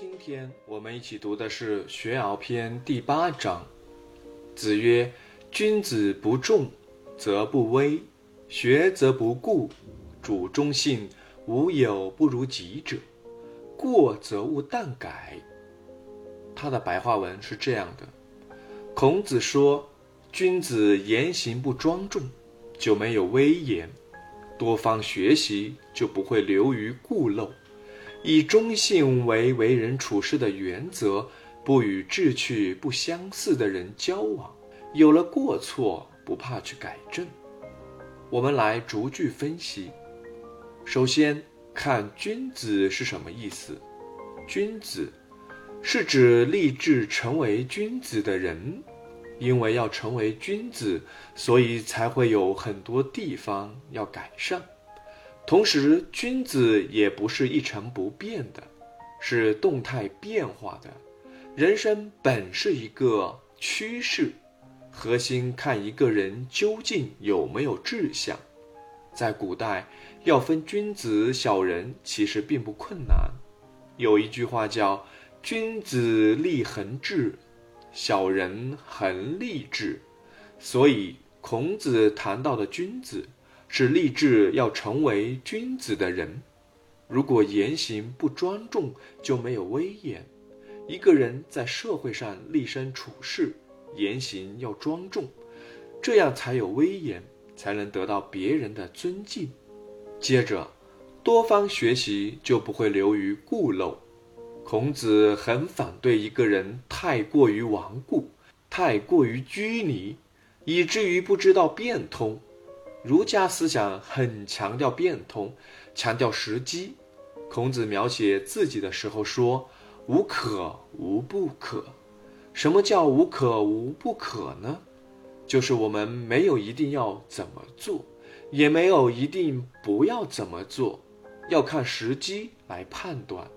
今天我们一起读的是《学而篇》第八章。子曰：“君子不重，则不威；学则不固。主忠信，无有不如己者。过则勿惮改。”他的白话文是这样的：孔子说，君子言行不庄重，就没有威严；多方学习，就不会流于固陋。以忠信为为人处事的原则，不与志趣不相似的人交往。有了过错，不怕去改正。我们来逐句分析。首先看“君子”是什么意思？“君子”是指立志成为君子的人。因为要成为君子，所以才会有很多地方要改善。同时，君子也不是一成不变的，是动态变化的。人生本是一个趋势，核心看一个人究竟有没有志向。在古代，要分君子小人，其实并不困难。有一句话叫“君子立恒志，小人恒立志”，所以孔子谈到的君子。是立志要成为君子的人，如果言行不庄重，就没有威严。一个人在社会上立身处世，言行要庄重，这样才有威严，才能得到别人的尊敬。接着，多方学习就不会流于固陋。孔子很反对一个人太过于顽固，太过于拘泥，以至于不知道变通。儒家思想很强调变通，强调时机。孔子描写自己的时候说：“无可无不可。”什么叫无可无不可呢？就是我们没有一定要怎么做，也没有一定不要怎么做，要看时机来判断。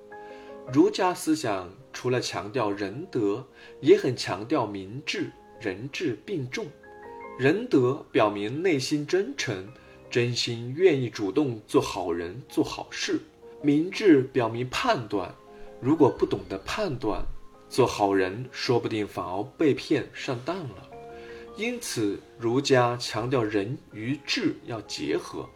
儒家思想除了强调仁德，也很强调明智，仁智并重。仁德表明内心真诚，真心愿意主动做好人做好事；明智表明判断，如果不懂得判断，做好人说不定反而被骗上当了。因此，儒家强调仁与智要结合。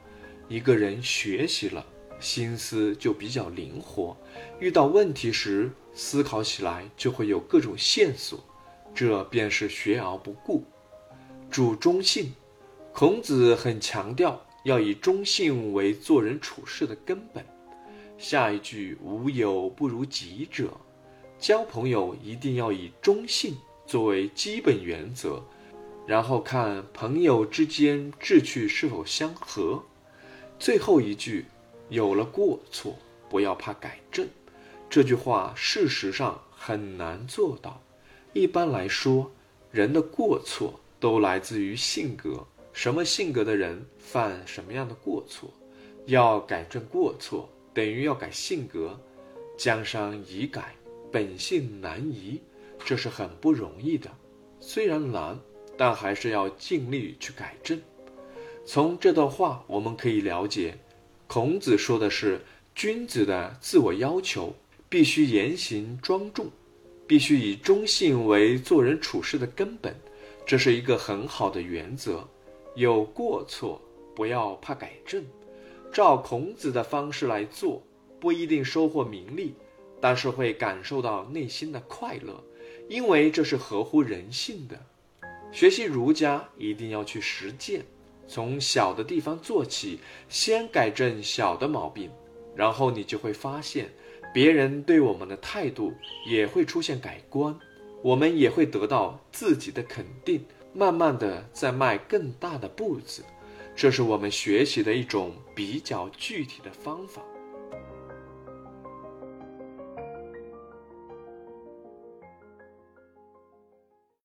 一个人学习了，心思就比较灵活，遇到问题时思考起来就会有各种线索，这便是学而不固。主忠信，孔子很强调要以忠信为做人处事的根本。下一句“无友不如己者”，交朋友一定要以忠信作为基本原则，然后看朋友之间志趣是否相合。最后一句“有了过错，不要怕改正”，这句话事实上很难做到。一般来说，人的过错。都来自于性格，什么性格的人犯什么样的过错，要改正过错等于要改性格。江山易改，本性难移，这是很不容易的。虽然难，但还是要尽力去改正。从这段话我们可以了解，孔子说的是君子的自我要求，必须言行庄重，必须以忠信为做人处事的根本。这是一个很好的原则，有过错不要怕改正，照孔子的方式来做，不一定收获名利，但是会感受到内心的快乐，因为这是合乎人性的。学习儒家一定要去实践，从小的地方做起，先改正小的毛病，然后你就会发现，别人对我们的态度也会出现改观。我们也会得到自己的肯定，慢慢的在迈更大的步子，这是我们学习的一种比较具体的方法。